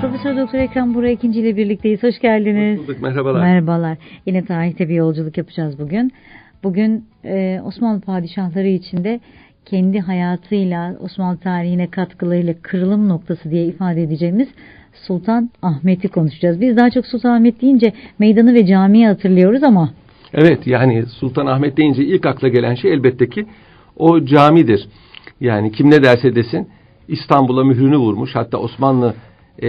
Profesör Doktor Ekrem Burak ikinci ile birlikteyiz. Hoş geldiniz. Hoş bulduk, merhabalar. Merhabalar. Yine tarihte bir yolculuk yapacağız bugün. Bugün e, Osmanlı padişahları içinde kendi hayatıyla Osmanlı tarihine katkılarıyla kırılım noktası diye ifade edeceğimiz Sultan Ahmet'i konuşacağız. Biz daha çok Sultan Ahmet deyince meydanı ve camiyi hatırlıyoruz ama Evet yani Sultan Ahmet deyince ilk akla gelen şey elbette ki o camidir. Yani kim ne derse desin İstanbul'a mührünü vurmuş hatta Osmanlı e,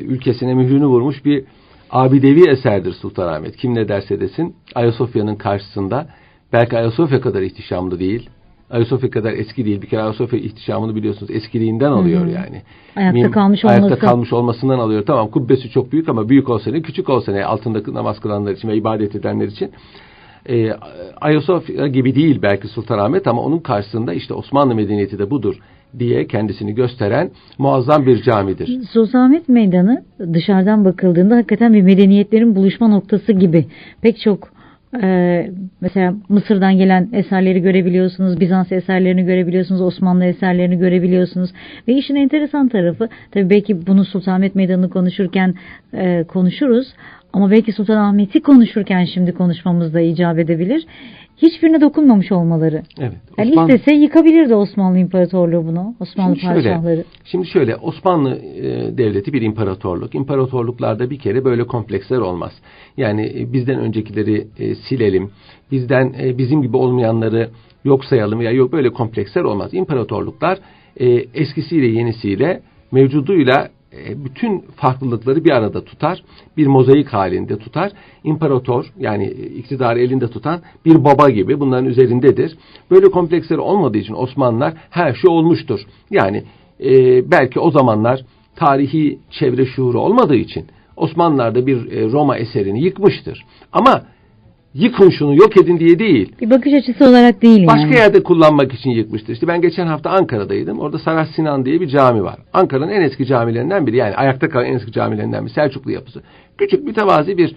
ülkesine mührünü vurmuş bir abidevi eserdir Sultanahmet. Kim ne derse desin Ayasofya'nın karşısında belki Ayasofya kadar ihtişamlı değil. Ayasofya kadar eski değil. Bir kere Ayasofya ihtişamını biliyorsunuz eskiliğinden alıyor Hı hı. yani. Ayakta Mim- kalmış Ayakta olması. kalmış olmasından alıyor. Tamam kubbesi çok büyük ama büyük olsa ne küçük olsa ne altında namaz kılanlar için ve ibadet edenler için. Ee, Ayasofya gibi değil belki Sultanahmet ama onun karşısında işte Osmanlı medeniyeti de budur diye kendisini gösteren muazzam bir camidir. Sultanahmet Meydanı dışarıdan bakıldığında hakikaten bir medeniyetlerin buluşma noktası gibi. Pek çok e, mesela Mısır'dan gelen eserleri görebiliyorsunuz, Bizans eserlerini görebiliyorsunuz, Osmanlı eserlerini görebiliyorsunuz. Ve işin enteresan tarafı, tabii belki bunu Sultanahmet Meydanı'nı konuşurken e, konuşuruz. Ama belki Sultanahmet'i konuşurken şimdi konuşmamız da icap edebilir. Hiçbirine dokunmamış olmaları. Evet. Yani Osmanlı- istese yıkabilirdi Osmanlı İmparatorluğu bunu. Osmanlı Şimdi şöyle, padişahları. Şimdi şöyle Osmanlı e, devleti bir imparatorluk. İmparatorluklarda bir kere böyle kompleksler olmaz. Yani e, bizden öncekileri e, silelim. Bizden e, bizim gibi olmayanları yok sayalım ya yok böyle kompleksler olmaz. İmparatorluklar e, eskisiyle yenisiyle mevcuduyla bütün farklılıkları bir arada tutar. Bir mozaik halinde tutar. İmparator yani e, iktidarı elinde tutan bir baba gibi bunların üzerindedir. Böyle kompleksleri olmadığı için Osmanlılar her şey olmuştur. Yani e, belki o zamanlar tarihi çevre şuuru olmadığı için Osmanlılar da bir e, Roma eserini yıkmıştır. Ama yıkın şunu yok edin diye değil. Bir bakış açısı olarak değil yani. Başka yerde kullanmak için yıkmıştır. İşte ben geçen hafta Ankara'daydım. Orada Saray Sinan diye bir cami var. Ankara'nın en eski camilerinden biri. Yani ayakta kalan en eski camilerinden biri. Selçuklu yapısı. Küçük mütevazi bir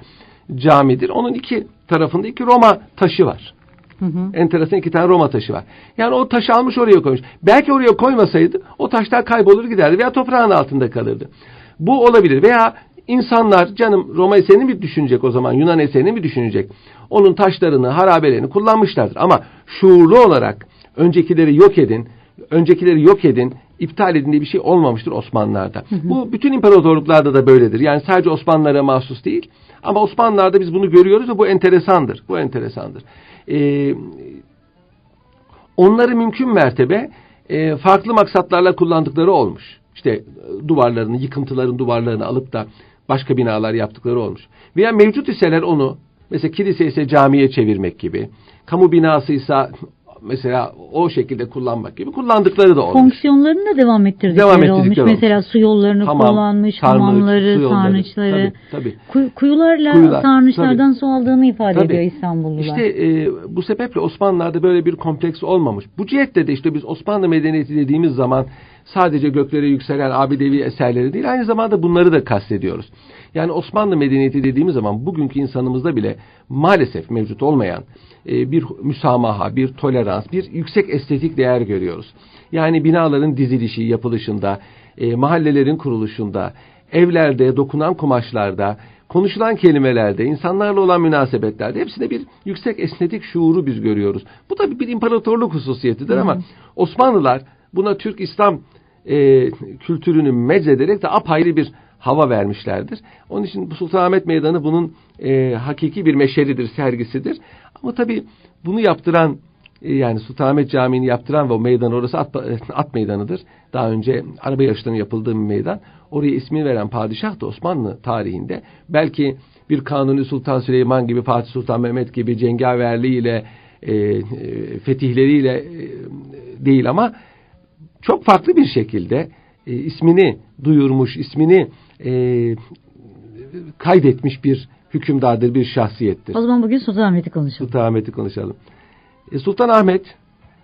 camidir. Onun iki tarafında iki Roma taşı var. Hı hı. Enteresan iki tane Roma taşı var. Yani o taşı almış oraya koymuş. Belki oraya koymasaydı o taşlar kaybolur giderdi veya toprağın altında kalırdı. Bu olabilir. Veya insanlar canım Roma eserini mi düşünecek o zaman Yunan eserini mi düşünecek? Onun taşlarını, harabelerini kullanmışlardır. Ama şuurlu olarak öncekileri yok edin, öncekileri yok edin, iptal edin diye bir şey olmamıştır Osmanlılar'da. Bu bütün imparatorluklarda da böyledir. Yani sadece Osmanlılara mahsus değil. Ama Osmanlılar'da biz bunu görüyoruz ve bu enteresandır. Bu enteresandır. Ee, onları mümkün mertebe e, farklı maksatlarla kullandıkları olmuş. İşte e, duvarlarını, yıkıntıların duvarlarını alıp da başka binalar yaptıkları olmuş. Veya mevcut iseler onu mesela kilise ise camiye çevirmek gibi, kamu binasıysa mesela o şekilde kullanmak gibi kullandıkları da olmuş. Fonksiyonlarını da devam ettirdikleri Devam olmuş. ettirdikleri olmuş. Mesela su yollarını Hamam, kullanmış, sarnıç, hamamları, su yolları. sarnıçları. Tabii, tabii. Kuy- kuyularla Kuyular, sarnıçlardan su aldığını ifade Tabii. ediyor İstanbullular. İşte e, bu sebeple Osmanlılar'da böyle bir kompleks olmamış. Bu cihette de işte biz Osmanlı medeniyeti dediğimiz zaman sadece göklere yükselen abidevi eserleri değil aynı zamanda bunları da kastediyoruz. Yani Osmanlı medeniyeti dediğimiz zaman bugünkü insanımızda bile maalesef mevcut olmayan e, bir müsamaha, bir tolerans, bir yüksek estetik değer görüyoruz. Yani binaların dizilişi, yapılışında, e, mahallelerin kuruluşunda, evlerde, dokunan kumaşlarda, konuşulan kelimelerde, insanlarla olan münasebetlerde hepsinde bir yüksek estetik şuuru biz görüyoruz. Bu tabii bir imparatorluk hususiyetidir ama Osmanlılar buna Türk İslam e, kültürünü meczederek de apayrı bir hava vermişlerdir. Onun için bu Sultanahmet Meydanı bunun e, hakiki bir meşeridir, sergisidir. Ama tabii bunu yaptıran e, yani Sultanahmet Camii'ni yaptıran ve o meydan orası at, at meydanıdır. Daha önce araba yarışlarının yapıldığı bir meydan. Oraya ismini veren padişah da Osmanlı tarihinde belki bir Kanuni Sultan Süleyman gibi Fatih Sultan Mehmet gibi cengaverliğiyle e, e, fetihleriyle e, değil ama çok farklı bir şekilde e, ismini duyurmuş, ismini e, kaydetmiş bir hükümdardır, bir şahsiyettir. O zaman bugün Sultanahmet'i konuşalım. Sultanahmet'i konuşalım. E, Sultan Ahmet,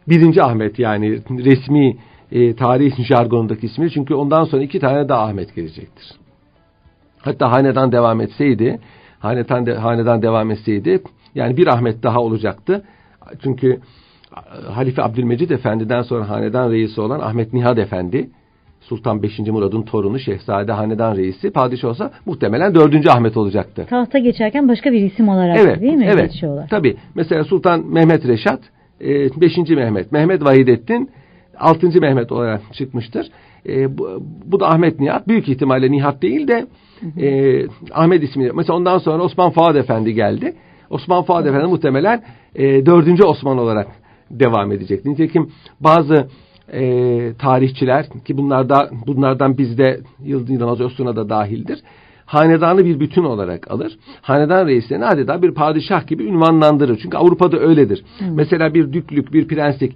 birinci Ahmet yani resmi e, tarih jargonundaki ismi. Çünkü ondan sonra iki tane daha Ahmet gelecektir. Hatta hanedan devam etseydi, hanedan, de, hanedan devam etseydi, yani bir Ahmet daha olacaktı. Çünkü Halife Abdülmecid Efendi'den sonra hanedan reisi olan Ahmet Nihad Efendi, Sultan 5. Murad'ın torunu Şehzade Hanedan Reisi padişah olsa muhtemelen 4. Ahmet olacaktı. Tahta geçerken başka bir isim olarak Evet, değil mi evet. geçiyorlar? Tabii. Mesela Sultan Mehmet Reşat 5. Mehmet, Mehmet Vahidettin 6. Mehmet olarak çıkmıştır. E, bu, bu da Ahmet Nihat. Büyük ihtimalle Nihat değil de e, Ahmet ismi. Mesela ondan sonra Osman Fuad Efendi geldi. Osman Fuad Efendi muhtemelen e, 4. Osman olarak devam edecek. Nitekim bazı e, tarihçiler ki bunlarda bunlardan bizde Yıldız Öztun'a da dahildir. Hanedanı bir bütün olarak alır. Hanedan reislerini adeta bir padişah gibi ünvanlandırır. Çünkü Avrupa'da öyledir. Mesela bir düklük, bir prenslik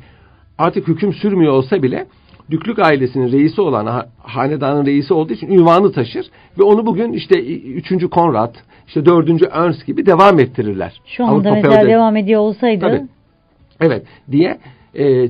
artık hüküm sürmüyor olsa bile Düklük ailesinin reisi olan ha- hanedanın reisi olduğu için ünvanı taşır ve onu bugün işte 3. Konrad, işte 4. Ernst gibi devam ettirirler. Şu anda Avrupa mesela feodal- devam ediyor olsaydı Tabii. Evet diye e, e,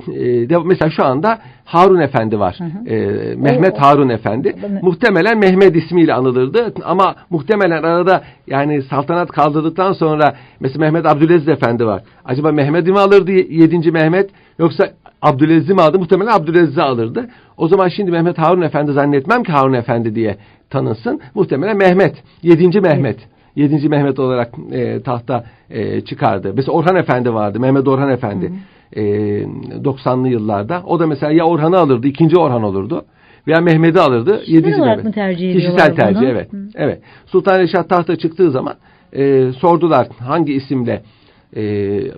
de, mesela şu anda Harun Efendi var. hı. E, Mehmet O- Harun Efendi. da- Muhtemelen Mehmet ismiyle anılırdı ama muhtemelen arada yani saltanat kaldırdıktan sonra mesela Mehmet Abdülaziz Efendi var. Acaba Mehmet'i mi alırdı 7. Mehmet yoksa Abdülaziz'i mi aldı? Muhtemelen Abdülaziz'i alırdı. O zaman şimdi Mehmet Harun Efendi zannetmem ki Harun Efendi diye tanınsın. Muhtemelen Mehmet. 7. Mehmet. 7. Mehmet olarak e, tahta e, çıkardı. Mesela Orhan Efendi vardı. Mehmet Orhan Efendi. E, 90'lı yıllarda. O da mesela ya Orhan'ı alırdı, ikinci Orhan olurdu. Veya Mehmet'i alırdı. Kişisel 7. olarak Mehmet. mı tercih Kişisel tercih bunu? evet. Hı. Evet. Sultan Reşat tahta çıktığı zaman e, sordular hangi isimle e,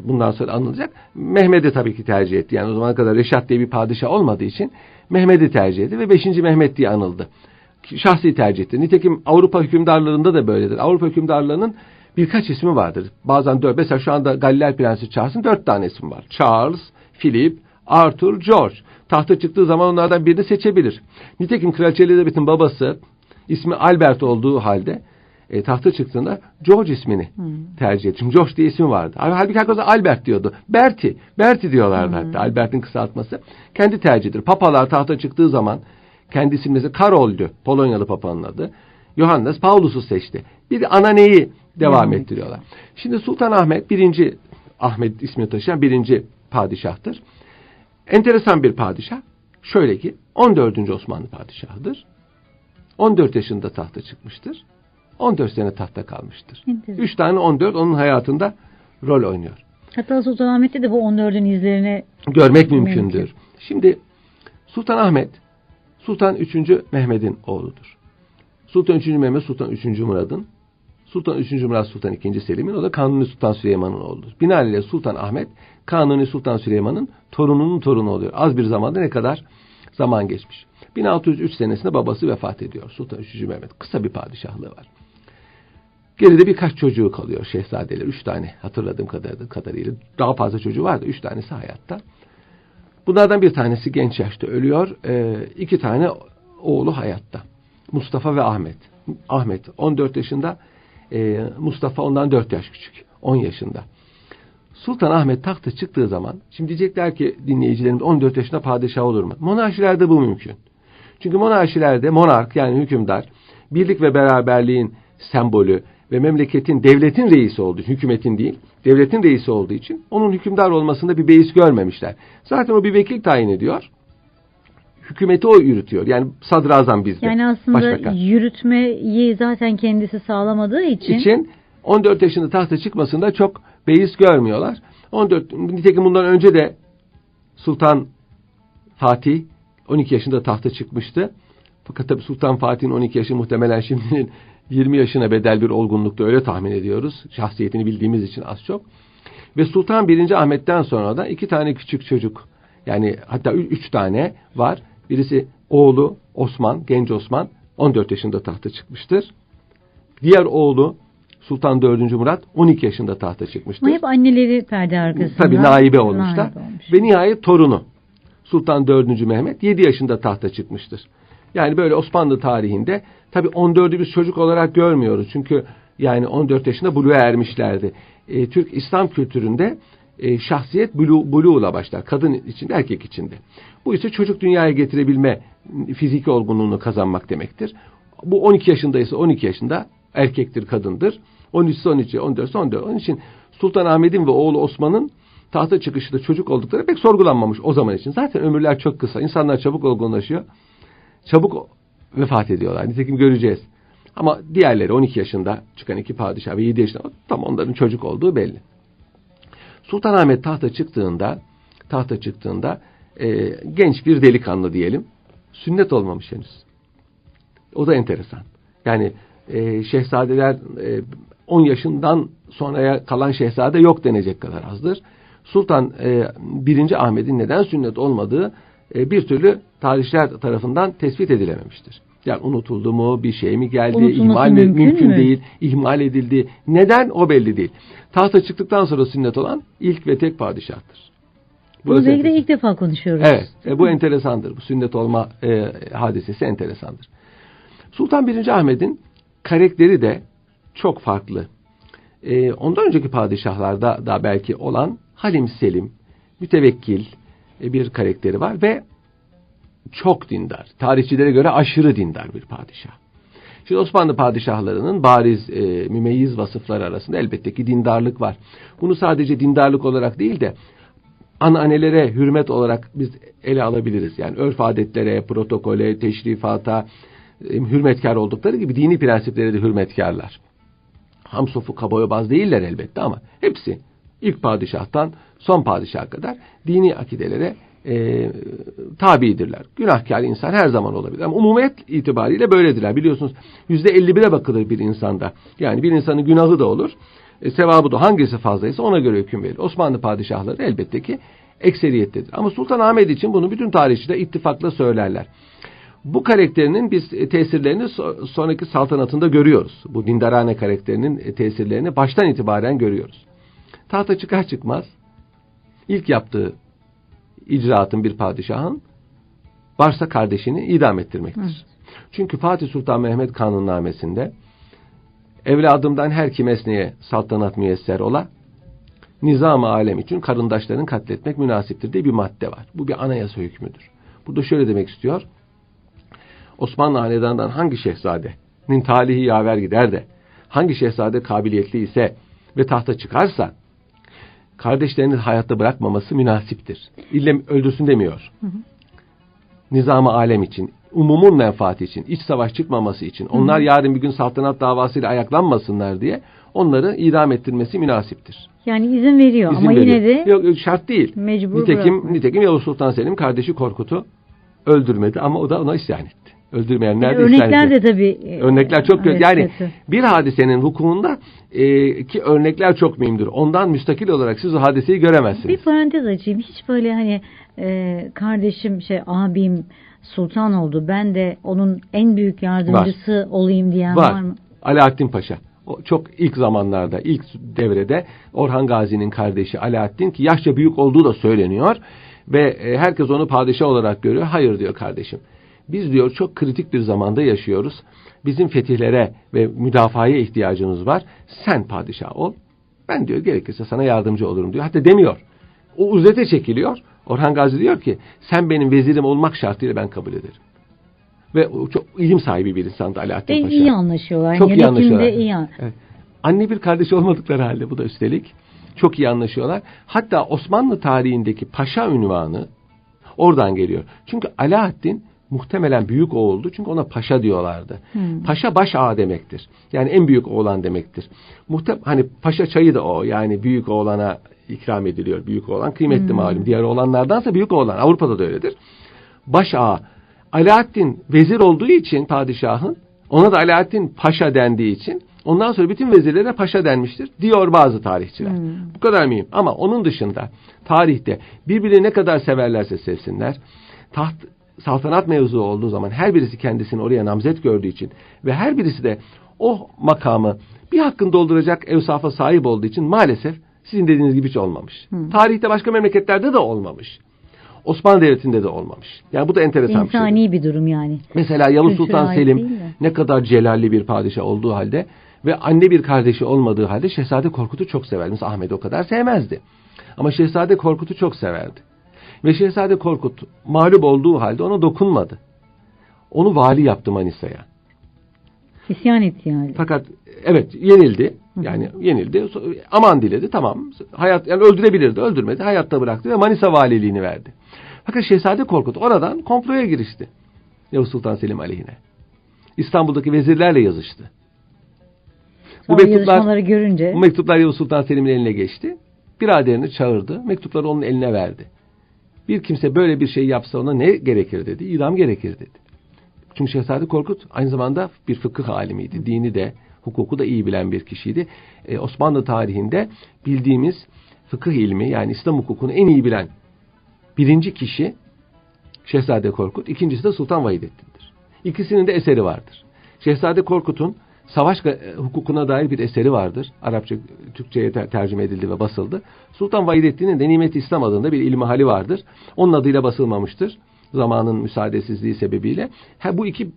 bundan sonra anılacak. Mehmet'i tabii ki tercih etti. Yani o zamana kadar Reşat diye bir padişah olmadığı için Mehmet'i tercih etti ve 5. Mehmet diye anıldı. Şahsi tercih etti. Nitekim Avrupa hükümdarlarında da böyledir. Avrupa hükümdarlarının birkaç ismi vardır. Bazen dört. Mesela şu anda Galler Prensi Charles'ın dört tane ismi var. Charles, Philip, Arthur, George. Tahta çıktığı zaman onlardan birini seçebilir. Nitekim Kraliçe Elizabeth'in babası ismi Albert olduğu halde e, tahta çıktığında George ismini tercih etti. Çünkü George diye ismi vardı. Halbuki herkes Albert diyordu. Berti, Berti diyorlardı hatta. Albert'in kısaltması. Kendi tercihidir. Papalar tahta çıktığı zaman kendi isimleri Karol'dü. Polonyalı papanın adı. Johannes Paulus'u seçti. Bir ananeyi devam Evet. ettiriyorlar. Şimdi Sultan Ahmet birinci Ahmet ismini taşıyan birinci padişahtır. Enteresan bir padişah. Şöyle ki 14. Osmanlı padişahıdır. 14 yaşında tahta çıkmıştır. 14 sene tahta kalmıştır. Enteresan. 3 tane 14 onun hayatında rol oynuyor. Hatta Sultanahmet'te de bu 14'ün izlerini Görmek Mümkün. mümkündür. Şimdi Sultan Ahmet Sultan 3. Mehmet'in oğludur. Sultan 3. Mehmet Sultan 3. Murad'ın Sultan 3. Murad Sultan 2. Selim'in o da Kanuni Sultan Süleyman'ın oğludur. Binaenaleyh Sultan Ahmet Kanuni Sultan Süleyman'ın torununun torunu oluyor. Az bir zamanda ne kadar zaman geçmiş. 1603 senesinde babası vefat ediyor. Sultan 3. Mehmet. Kısa bir padişahlığı var. Geride birkaç çocuğu kalıyor şehzadeler. Üç tane hatırladığım kadarıyla. Daha fazla çocuğu var da üç tanesi hayatta. Bunlardan bir tanesi genç yaşta ölüyor. Ee, iki tane oğlu hayatta. Mustafa ve Ahmet. Ahmet 14 yaşında. ee, Mustafa ondan 4 yaş küçük. 10 yaşında. Sultan Ahmet tahta çıktığı zaman, şimdi diyecekler ki dinleyicilerimiz 14 yaşında padişah olur mu? Monarşilerde bu mümkün. Çünkü monarşilerde monark yani hükümdar birlik ve beraberliğin sembolü ve memleketin, devletin reisi olduğu hükümetin değil, devletin reisi olduğu için onun hükümdar olmasında bir beis görmemişler. Zaten o bir vekil tayin ediyor. Hükümeti o yürütüyor. Yani sadrazam bizde. yani aslında başbakan. yürütmeyi zaten kendisi sağlamadığı için, için 14 yaşında tahta çıkmasında çok beis görmüyorlar. 14 nitekim bundan önce de Sultan Fatih 12 yaşında tahta çıkmıştı. Fakat tabii Sultan Fatih'in 12 yaşı muhtemelen şimdinin 20 yaşına bedel bir olgunlukta öyle tahmin ediyoruz. Şahsiyetini bildiğimiz için az çok. Ve Sultan 1. Ahmet'ten sonra da iki tane küçük çocuk yani hatta üç tane var. Birisi oğlu Osman, genç Osman 14 yaşında tahta çıkmıştır. Diğer oğlu Sultan 4. Murat 12 yaşında tahta çıkmıştır. ama hep anneleri perde arkasında. Tabii naibe olmuşlar. Naibe olmuş. Ve nihayet torunu Sultan 4. Mehmet 7 yaşında tahta çıkmıştır. Yani böyle Osmanlı tarihinde tabii 14'ü biz çocuk olarak görmüyoruz. Çünkü yani 14 yaşında buluğa ermişlerdi. E, Türk İslam kültüründe e, şahsiyet bulu, buluğla başlar. Kadın içinde, erkek içinde. Bu ise çocuk dünyaya getirebilme fiziki olgunluğunu kazanmak demektir. Bu 12 yaşındaysa 12 yaşında erkektir, kadındır. 13 ise 13, 14 ise 14. Onun için Sultan Ahmet'in ve oğlu Osman'ın tahta çıkışında çocuk oldukları pek sorgulanmamış o zaman için. Zaten ömürler çok kısa. İnsanlar çabuk olgunlaşıyor. çabuk vefat ediyorlar. Nitekim göreceğiz. Ama diğerleri 12 yaşında çıkan iki padişah ve 7 yaşında tam onların çocuk olduğu belli. Sultanahmet tahta çıktığında tahta çıktığında e, genç bir delikanlı diyelim. Sünnet olmamış henüz. O da enteresan. Yani e, şehzadeler e, 10 yaşından sonraya kalan şehzade yok denecek kadar azdır. Sultan e, 1. Ahmet'in neden sünnet olmadığı e, bir türlü tarihçiler tarafından tespit edilememiştir. Yani unutuldu mu, bir şey mi geldi, Unutulması ihmal mi, mümkün mümkün mü? değil, ihmal edildi. Neden o belli değil. Tahta çıktıktan sonra sünnet olan ilk ve tek padişahtır. Bunu Burası ilk defa konuşuyoruz. Evet, e, bu enteresandır. Bu sünnet olma e, hadisesi enteresandır. Sultan 1. Ahmet'in karakteri de çok farklı. E, ondan önceki padişahlarda da belki olan Halim Selim, mütevekkil e, bir karakteri var ve çok dindar. Tarihçilere göre aşırı dindar bir padişah. Şimdi Osmanlı padişahlarının bariz e, mümeyyiz vasıfları arasında elbette ki dindarlık var. Bunu sadece dindarlık olarak değil de ananelere hürmet olarak biz ele alabiliriz. Yani örf adetlere, protokole, teşrifata e, hürmetkar oldukları gibi dini prensiplere de hürmetkarlar. Hamsofu kabayobaz değiller elbette ama hepsi ilk padişahtan son padişaha kadar dini akidelere e, tabidirler. Günahkar insan her zaman olabilir. Ama umumiyet itibariyle böyledirler. Biliyorsunuz yüzde 51'e bakılır bir insanda. Yani bir insanın günahı da olur. E, sevabı da hangisi fazlaysa ona göre hüküm verir. Osmanlı padişahları elbette ki ekseriyettedir. Ama Sultan Ahmet için bunu bütün tarihçiler ittifakla söylerler. Bu karakterinin biz e, tesirlerini so- sonraki saltanatında görüyoruz. Bu dindarane karakterinin e, tesirlerini baştan itibaren görüyoruz. Tahta çıkar çıkmaz ilk yaptığı icraatın bir padişahın varsa kardeşini idam ettirmektir. Evet. Çünkü Fatih Sultan Mehmet kanunnamesinde evladımdan her kim esneye saltanat müyesser ola nizam-ı alem için karındaşlarını katletmek münasiptir diye bir madde var. Bu bir anayasa hükmüdür. Burada şöyle demek istiyor. Osmanlı hanedanından hangi şehzadenin talihi yaver gider de hangi şehzade kabiliyetli ise ve tahta çıkarsa kardeşlerini hayatta bırakmaması münasiptir. İlle öldürsün demiyor. Nizam-ı alem için, umumun menfaati için, iç savaş çıkmaması için, onlar yarın bir gün saltanat davasıyla ayaklanmasınlar diye onları idam ettirmesi münasiptir. Yani izin veriyor İzin ama veriyor. yine de Yok, yok, şart değil. mecbur Nitekim, bırakmıyor. nitekim Yavuz Sultan Selim kardeşi Korkut'u öldürmedi ama o da ona isyan etti. Öldürmeyenler Yani de isyan örnekler de tabii. e, Örnekler çok evet, Yani kötü. bir hadisenin hukukunda e, ki örnekler çok mühimdir. Ondan müstakil olarak siz o hadiseyi göremezsiniz. Bir parantez açayım. Hiç böyle hani e, kardeşim şey abim sultan oldu. Ben de onun en büyük yardımcısı olayım diyen var, Var. mı? Alaaddin Paşa. O çok ilk zamanlarda, ilk devrede Orhan Gazi'nin kardeşi Alaaddin ki yaşça büyük olduğu da söyleniyor ve e, herkes onu padişah olarak görüyor. Hayır diyor kardeşim. Biz diyor çok kritik bir zamanda yaşıyoruz. Bizim fetihlere ve müdafaya ihtiyacımız var. Sen padişah ol. Ben diyor gerekirse sana yardımcı olurum diyor. Hatta demiyor. O uzete çekiliyor. Orhan Gazi diyor ki sen benim vezirim olmak şartıyla ben kabul ederim. Ve çok ilim sahibi bir insandı Alaaddin Ve Paşa. iyi anlaşıyorlar. Çok iyi anlaşıyorlar. iyi an- Evet. Anne bir kardeş olmadıkları halde bu da üstelik çok iyi anlaşıyorlar. Hatta Osmanlı tarihindeki paşa ünvanı oradan geliyor. Çünkü Alaaddin muhtemelen büyük oğuldu. Çünkü ona paşa diyorlardı. Hmm. Paşa baş ağa demektir. Yani en büyük oğlan demektir. Muhtem hani paşa çayı da o. Yani büyük oğlana ikram ediliyor. Büyük oğlan kıymetli Hmm. malum. Diğer oğlanlardansa büyük oğlan. Avrupa'da da öyledir. Baş ağa. Alaaddin vezir olduğu için padişahın ona da Alaaddin paşa dendiği için ondan sonra bütün vezirlere paşa denmiştir diyor bazı tarihçiler. Hmm. Bu kadar mühim. Ama onun dışında tarihte birbirini ne kadar severlerse sevsinler taht saltanat mevzu olduğu zaman her birisi kendisini oraya namzet gördüğü için ve her birisi de o makamı bir hakkın dolduracak evsafa sahip olduğu için maalesef sizin dediğiniz gibi hiç olmamış. Hmm. Tarihte başka memleketlerde de olmamış. Osmanlı Devleti'nde de olmamış. Yani bu da enteresan bir şey. İnsani bir durum yani. Mesela Yavuz Kültüre Sultan Selim ne kadar celalli bir padişah olduğu halde ve anne bir kardeşi olmadığı halde Şehzade Korkut'u çok severdi. Mesela Ahmet'i o kadar sevmezdi. Ama Şehzade Korkut'u çok severdi. Ve Şehzade Korkut mağlup olduğu halde ona dokunmadı. Onu vali yaptı Manisa'ya. İsyan etti yani. Fakat evet yenildi. Yani yenildi. Aman diledi tamam. Hayat yani öldürebilirdi, öldürmedi. Hayatta bıraktı ve Manisa valiliğini verdi. Fakat Şehzade Korkut oradan komploya girişti. Yavuz Sultan Selim aleyhine. İstanbul'daki vezirlerle yazıştı. Sonra bu yazışmaları görünce... Bu mektuplar Yavuz Sultan Selim'in eline geçti. Biraderini çağırdı. Mektupları onun eline verdi. Bir kimse böyle bir şey yapsa ona ne gerekir dedi. İdam gerekir dedi. Çünkü Şehzade Korkut aynı zamanda bir fıkıh alimiydi. Dini de, hukuku da iyi bilen bir kişiydi. Ee, Osmanlı tarihinde bildiğimiz fıkıh ilmi yani İslam hukukunu en iyi bilen birinci kişi Şehzade Korkut, ikincisi de Sultan Vahidettin'dir. İkisinin de eseri vardır. Şehzade Korkut'un savaş e, hukukuna dair bir eseri vardır. Arapça, Türkçe'ye tercüme edildi ve basıldı. Sultan Vahidettin'in de Nimet İslam adında bir ilmihali vardır. Onun adıyla basılmamıştır. Zamanın müsaadesizliği sebebiyle. Ha, bu iki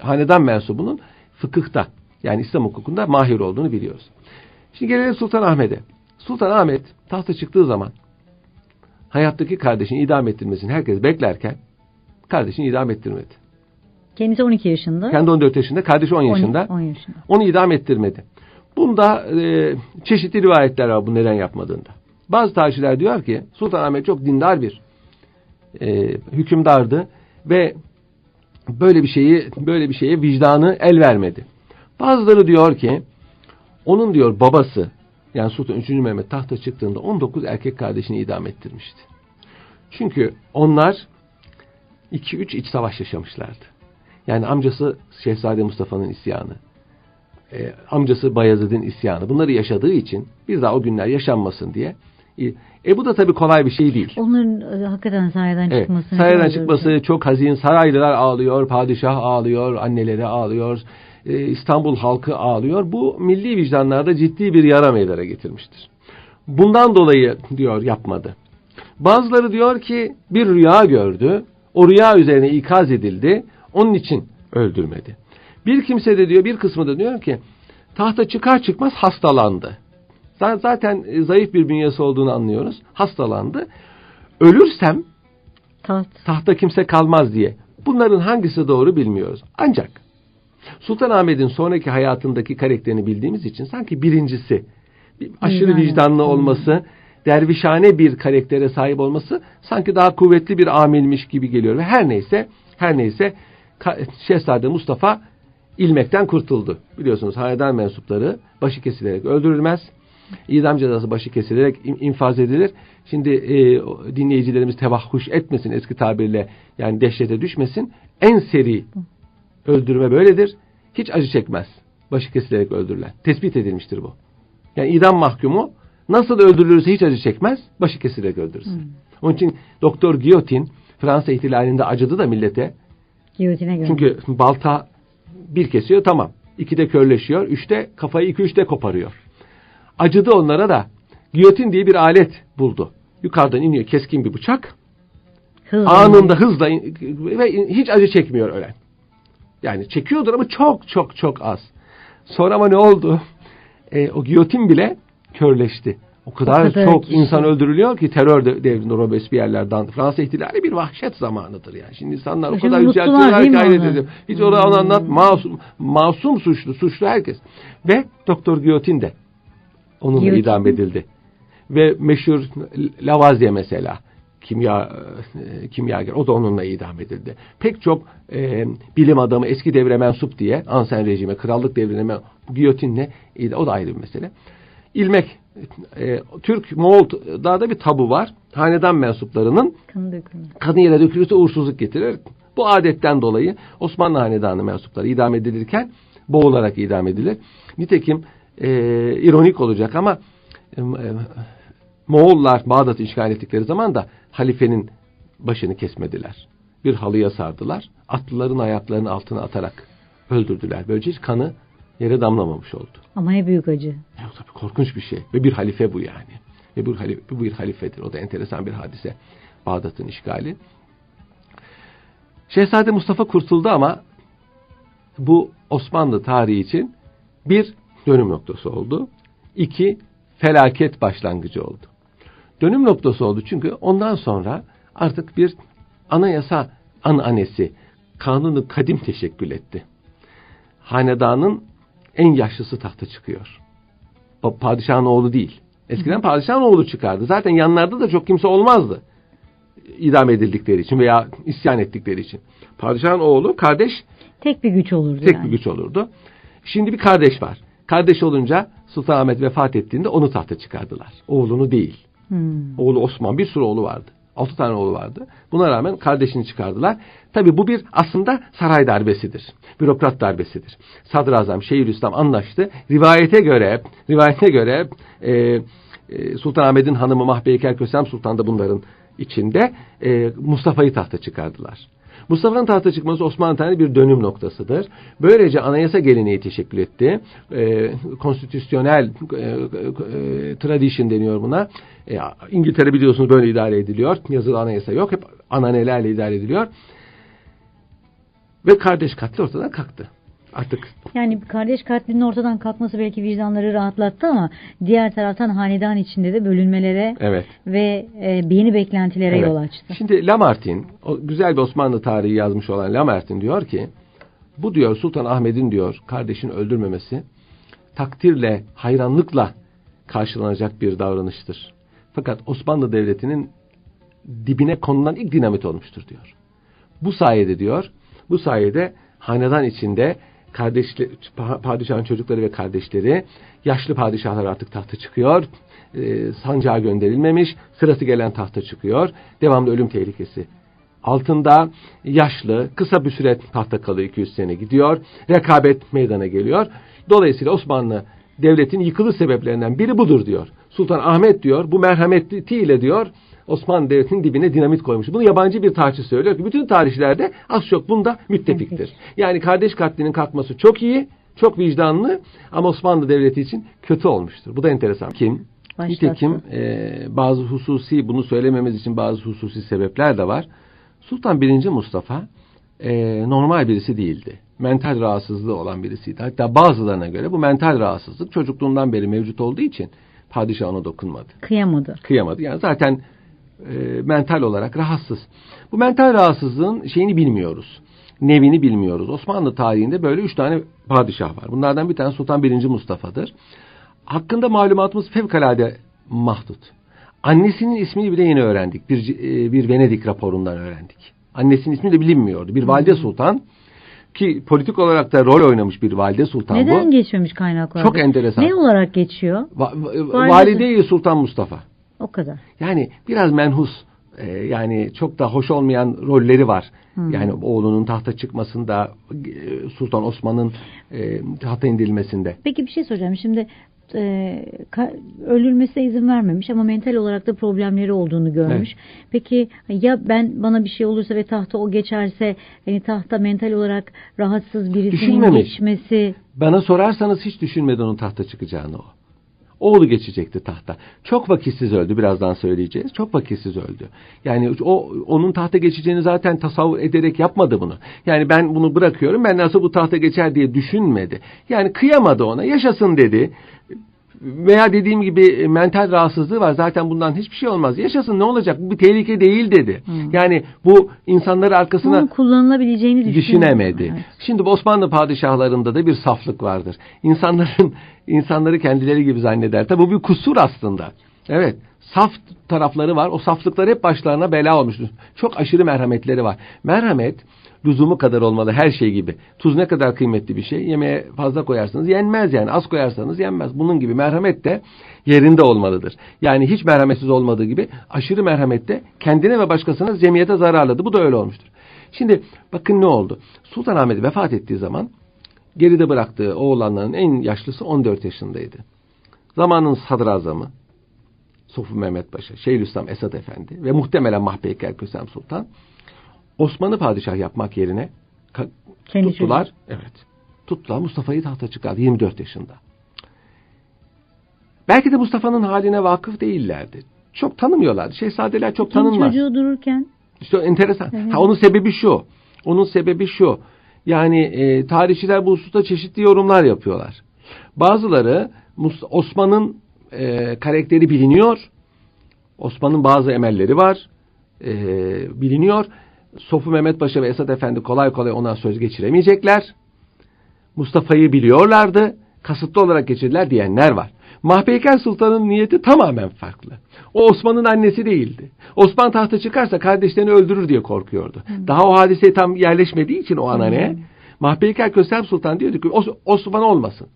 hanedan mensubunun fıkıhta yani İslam hukukunda mahir olduğunu biliyoruz. Şimdi gelelim Sultan Ahmet'e. Sultan Ahmet tahta çıktığı zaman hayattaki kardeşini idam ettirmesini herkes beklerken kardeşini idam ettirmedi. Kendisi 12 yaşında. Kendi 14 yaşında, kardeşi 10 yaşında. 10 yaşında. Onu idam ettirmedi. Bunda e, çeşitli rivayetler var bu neden yapmadığında. Bazı tarihçiler diyor ki Sultan Ahmet çok dindar bir e, hükümdardı ve böyle bir şeyi böyle bir şeye vicdanı el vermedi. Bazıları diyor ki onun diyor babası yani Sultan 3. Mehmet tahta çıktığında 19 erkek kardeşini idam ettirmişti. Çünkü onlar 2-3 iç savaş yaşamışlardı. Yani amcası Şehzade Mustafa'nın isyanı, e, amcası Bayezid'in isyanı bunları yaşadığı için bir daha o günler yaşanmasın diye. E bu da tabii kolay bir şey değil. Onların e, hakikaten saraydan evet, çıkması. Saraydan çıkması şey. çok hazin. Saraylılar ağlıyor, padişah ağlıyor, anneleri ağlıyor, e, İstanbul halkı ağlıyor. Bu milli vicdanlarda ciddi bir yara meydana getirmiştir. Bundan dolayı diyor yapmadı. Bazıları diyor ki bir rüya gördü. O rüya üzerine ikaz edildi. Onun için öldürmedi. Bir kimse de diyor, bir kısmı da diyor ki tahta çıkar çıkmaz hastalandı. Zaten e, zayıf bir bünyesi olduğunu anlıyoruz. Hastalandı. Ölürsem Taht. tahta kimse kalmaz diye. Bunların hangisi doğru bilmiyoruz. Ancak Sultan Ahmet'in sonraki hayatındaki karakterini bildiğimiz için sanki birincisi aşırı vicdanlı olması, dervişane bir karaktere sahip olması sanki daha kuvvetli bir amilmiş gibi geliyor ve her neyse her neyse Şehzade Mustafa ilmekten kurtuldu. Biliyorsunuz hanedan mensupları başı kesilerek öldürülmez. İdam cezası başı kesilerek infaz edilir. Şimdi e, dinleyicilerimiz tevahhuş etmesin eski tabirle yani dehşete düşmesin. En seri öldürme böyledir. Hiç acı çekmez. Başı kesilerek öldürülen. Tespit edilmiştir bu. Yani idam mahkumu nasıl öldürülürse hiç acı çekmez. Başı kesilerek öldürürsün. Hmm. Onun için Doktor Guillotine Fransa ihtilalinde acıdı da millete. Giyotine göre. Çünkü balta bir kesiyor tamam. İkide körleşiyor. Üçte kafayı iki üçte koparıyor. Acıdı onlara da giyotin diye bir alet buldu. Yukarıdan iniyor keskin bir bıçak. Hızla anında hızla ve hiç acı çekmiyor ölen. Yani çekiyordur ama çok çok çok az. Sonra ama ne oldu? E, o giyotin bile körleşti. O kadar, o kadar çok kişi. insan öldürülüyor ki terör devrinde Robespierre'lerden Fransa ihtilali bir vahşet zamanıdır yani. Şimdi insanlar o kadar yüceltiyorlar ki hayret Hiç hmm. onu anlat masum, masum suçlu, suçlu herkes. Ve Doktor Guillotin de onunla Guillotin. idam edildi. Ve meşhur Lavoisier mesela kimya e, kimyager o da onunla idam edildi. Pek çok e, bilim adamı eski devre mensup diye Ansen rejime, krallık devrine giyotinle o da ayrı bir mesele. İlmek e, Türk Moğol da bir tabu var. Hanedan mensuplarının kadın yere dökülürse uğursuzluk getirir. Bu adetten dolayı Osmanlı Hanedanı mensupları idam edilirken boğularak idam edilir. Nitekim e, ironik olacak ama e, Moğollar Bağdat'ı işgal ettikleri zaman da halifenin başını kesmediler. Bir halıya sardılar. Atlıların ayaklarını altına atarak öldürdüler. Böylece kanı yere damlamamış oldu. Ama ne büyük acı. Ya, tabii korkunç bir şey. Ve bir halife bu yani. Ve bir, halife, bu bir halifedir. O da enteresan bir hadise. Bağdat'ın işgali. Şehzade Mustafa kurtuldu ama bu Osmanlı tarihi için bir dönüm noktası oldu. İki felaket başlangıcı oldu. Dönüm noktası oldu çünkü ondan sonra artık bir anayasa ananesi, kanunu kadim teşekkül etti. Hanedanın en yaşlısı tahta çıkıyor. Padişahın oğlu değil. Eskiden padişahın oğlu çıkardı. Zaten yanlarda da çok kimse olmazdı. idam edildikleri için veya isyan ettikleri için. Padişahın oğlu kardeş Tek bir güç olurdu tek yani. bir güç olurdu. Şimdi bir kardeş var. Kardeş olunca Sultanahmet vefat ettiğinde onu tahta çıkardılar. Oğlunu değil. Hmm. Oğlu Osman bir sürü oğlu vardı. Altı tane oğlu vardı. Buna rağmen kardeşini çıkardılar. Tabi bu bir aslında saray darbesidir. Bürokrat darbesidir. Sadrazam Şeyhülislam anlaştı. Rivayete göre rivayete göre e, e, Sultanahmet'in hanımı Mahpeyker Kösem Sultan da bunların içinde e, Mustafa'yı tahta çıkardılar. Mustafa'nın tahta çıkması Osmanlı tarihinde bir dönüm noktasıdır. Böylece anayasa geleneği teşekkül etti. E, konstitüsyonel e, e, tradition deniyor buna. E, İngiltere biliyorsunuz böyle idare ediliyor. Yazılı anayasa yok. Hep ananelerle idare ediliyor. Ve kardeş katli ortadan kalktı. Artık Yani kardeş katlinin ortadan kalkması belki vicdanları rahatlattı ama diğer taraftan hanedan içinde de bölünmelere evet. ve e, yeni beklentilere Evet. yol açtı. Şimdi Lamartine, o güzel bir Osmanlı tarihi yazmış olan Lamartine diyor ki, bu diyor Sultan Ahmet'in diyor kardeşini öldürmemesi takdirle, hayranlıkla karşılanacak bir davranıştır. Fakat Osmanlı Devleti'nin dibine konulan ilk dinamit olmuştur diyor. Bu sayede diyor, bu sayede hanedan içinde kardeşli, padişahın çocukları ve kardeşleri, yaşlı padişahlar artık tahta çıkıyor, e, sancağa gönderilmemiş, sırası gelen tahta çıkıyor, devamlı ölüm tehlikesi altında. Yaşlı, kısa bir süre tahta kalıyor 200 sene gidiyor, rekabet meydana geliyor. Dolayısıyla Osmanlı devletin yıkılış sebeplerinden biri budur diyor. Sultan Ahmet diyor, bu merhametiyle diyor, Osmanlı Devleti'nin dibine dinamit koymuş. Bunu yabancı bir tarihçi söylüyor ki bütün tarihçilerde az çok bunda müttefiktir. Yani kardeş katlinin kalkması çok iyi, çok vicdanlı ama Osmanlı Devleti için kötü olmuştur. Bu da enteresan. Kim? Başlattı. Nitekim e, bazı hususi, bunu söylememiz için bazı hususi sebepler de var. Sultan 1. Mustafa e, normal birisi değildi. Mental rahatsızlığı olan birisiydi. Hatta bazılarına göre bu mental rahatsızlık çocukluğundan beri mevcut olduğu için padişah ona dokunmadı. Kıyamadı. Kıyamadı. Yani zaten e, mental olarak rahatsız. Bu mental rahatsızlığın şeyini bilmiyoruz. Nevini bilmiyoruz. Osmanlı tarihinde böyle üç tane padişah var. Bunlardan bir tane Sultan 1. Mustafa'dır. Hakkında malumatımız fevkalade mahdut. Annesinin ismini bile yeni öğrendik. Bir, e, bir Venedik raporundan öğrendik. Annesinin ismi de bilinmiyordu. Bir valide sultan ki politik olarak da rol oynamış bir valide sultan Neden bu. geçmemiş kaynaklarda? Çok enteresan. Ne olarak geçiyor? Va- va- Valide- Valide-i Sultan Mustafa. O kadar. Yani biraz menhus e, yani çok da hoş olmayan rolleri var. Hmm. Yani oğlunun tahta çıkmasında e, Sultan Osman'ın e, tahta indirilmesinde. Peki bir şey soracağım. Şimdi e, ka- ölülmesine izin vermemiş ama mental olarak da problemleri olduğunu görmüş. Peki ya ben bana bir şey olursa ve tahta o geçerse hani tahta mental olarak rahatsız birisinin Düşünmemiş. geçmesi Bana sorarsanız hiç düşünmeden onun tahta çıkacağını o. Oğlu geçecekti tahta. Çok vakitsiz öldü birazdan söyleyeceğiz. Çok vakitsiz öldü. Yani o onun tahta geçeceğini zaten tasavvur ederek yapmadı bunu. Yani ben bunu bırakıyorum ben nasıl bu tahta geçer diye düşünmedi. Yani kıyamadı ona yaşasın dedi. Veya dediğim gibi e, mental rahatsızlığı var. Zaten bundan hiçbir şey olmaz. Yaşasın ne olacak? Bu bir tehlike değil dedi. Yani bu insanları arkasına onun kullanılabileceğini düşünemedi. Evet. Şimdi bu Osmanlı padişahlarında da bir saflık vardır. İnsanların insanları kendileri gibi zanneder. Tabi bu bir kusur aslında. Evet. Saf tarafları var. O saflıklar hep başlarına bela olmuştur. Çok aşırı merhametleri var. Merhamet lüzumu kadar olmalı her şey gibi. Tuz ne kadar kıymetli bir şey. Yemeğe fazla koyarsanız yenmez yani. Az koyarsanız yenmez. Bunun gibi merhamet de yerinde olmalıdır. Yani hiç merhametsiz olmadığı gibi aşırı merhamet de kendine ve başkasına cemiyete zararladı. Bu da öyle olmuştur. Şimdi bakın ne oldu? Sultanahmet vefat ettiği zaman geride bıraktığı oğlanların en yaşlısı 14 yaşındaydı. Zamanın sadrazamı Sofu Mehmet Paşa, Şeyhülislam Esad Efendi ve muhtemelen Mahpeyker Kösem Sultan Osmanlı padişah yapmak yerine ka- Kendi tuttular. Evet. Tuttular Mustafa'yı tahta çıkardı 24 yaşında. Belki de Mustafa'nın haline vakıf değillerdi. Çok tanımıyorlardı. Şehzadeler çok Kim tanınmaz. çocuğu dururken İşte enteresan. Evet. Ha, onun sebebi şu. Onun sebebi şu. Yani e, tarihçiler bu hususta çeşitli yorumlar yapıyorlar. Bazıları Osman'ın e, karakteri biliniyor. Osman'ın bazı emelleri var. E, biliniyor. Sofu Mehmet Paşa ve Esat Efendi kolay kolay ona söz geçiremeyecekler. Mustafa'yı biliyorlardı. kasıtlı olarak geçirdiler diyenler var. Mahpeyker Sultan'ın niyeti tamamen farklı. O Osman'ın annesi değildi. Osman tahta çıkarsa kardeşlerini öldürür diye korkuyordu. Daha o hadise tam yerleşmediği için o anane Mahpeyker Kösem Sultan diyordu ki Osman olmasın.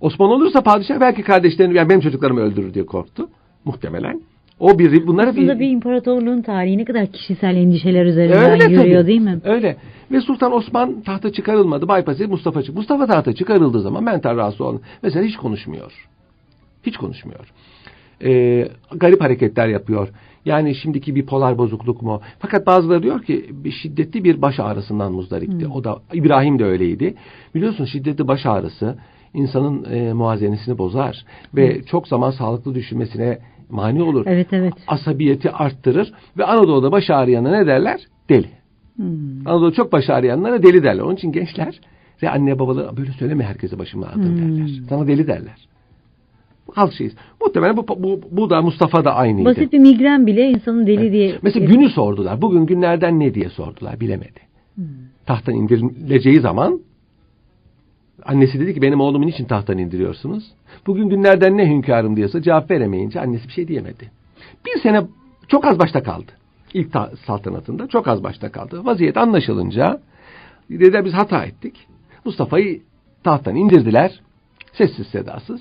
Osman olursa padişah belki kardeşlerini yani benim çocuklarımı öldürür diye korktu. Muhtemelen. O bir bunlara Aslında bir, bir imparatorluğun tarihi ne kadar kişisel endişeler üzerinden Öyle yürüyor tabii. değil mi? Öyle. Ve Sultan Osman tahta çıkarılmadı. Bypass'i Mustafa çıktı. Mustafa tahta çıkarıldığı zaman mental rahatsız olan mesela hiç konuşmuyor. Hiç konuşmuyor. Ee, garip hareketler yapıyor. Yani şimdiki bir polar bozukluk mu? Fakat bazıları diyor ki bir şiddetli bir baş ağrısından muzdaripti. Hmm. O da İbrahim de öyleydi. Biliyorsun şiddetli baş ağrısı insanın e, muazenesini bozar ve çok zaman sağlıklı düşünmesine mani olur. Evet evet. Asabiyeti arttırır ve Anadolu'da baş ağrıyana ne derler? Deli. Hmm. Anadolu'da çok baş ağrıyanlara deli derler. Onun için gençler ve anne babaları böyle söyleme herkese başım ağrıdı Hmm. derler. Sana deli derler. Halk şeyiz. Muhtemelen bu, bu, bu da Mustafa da aynıydı. Basit bir migren bile insanın deli diye. Mesela günü sordular. Bugün günlerden ne diye sordular. Bilemedi. Hmm. Tahttan indirileceği zaman annesi dedi ki benim oğlumu niçin tahttan indiriyorsunuz? Bugün günlerden ne hünkârım diyorsa cevap veremeyince annesi bir şey diyemedi. Bir sene çok az başta kaldı. İlk ta- saltanatında çok az başta kaldı. Vaziyet anlaşılınca dediler biz hata ettik. Mustafa'yı tahttan indirdiler. Sessiz sedasız.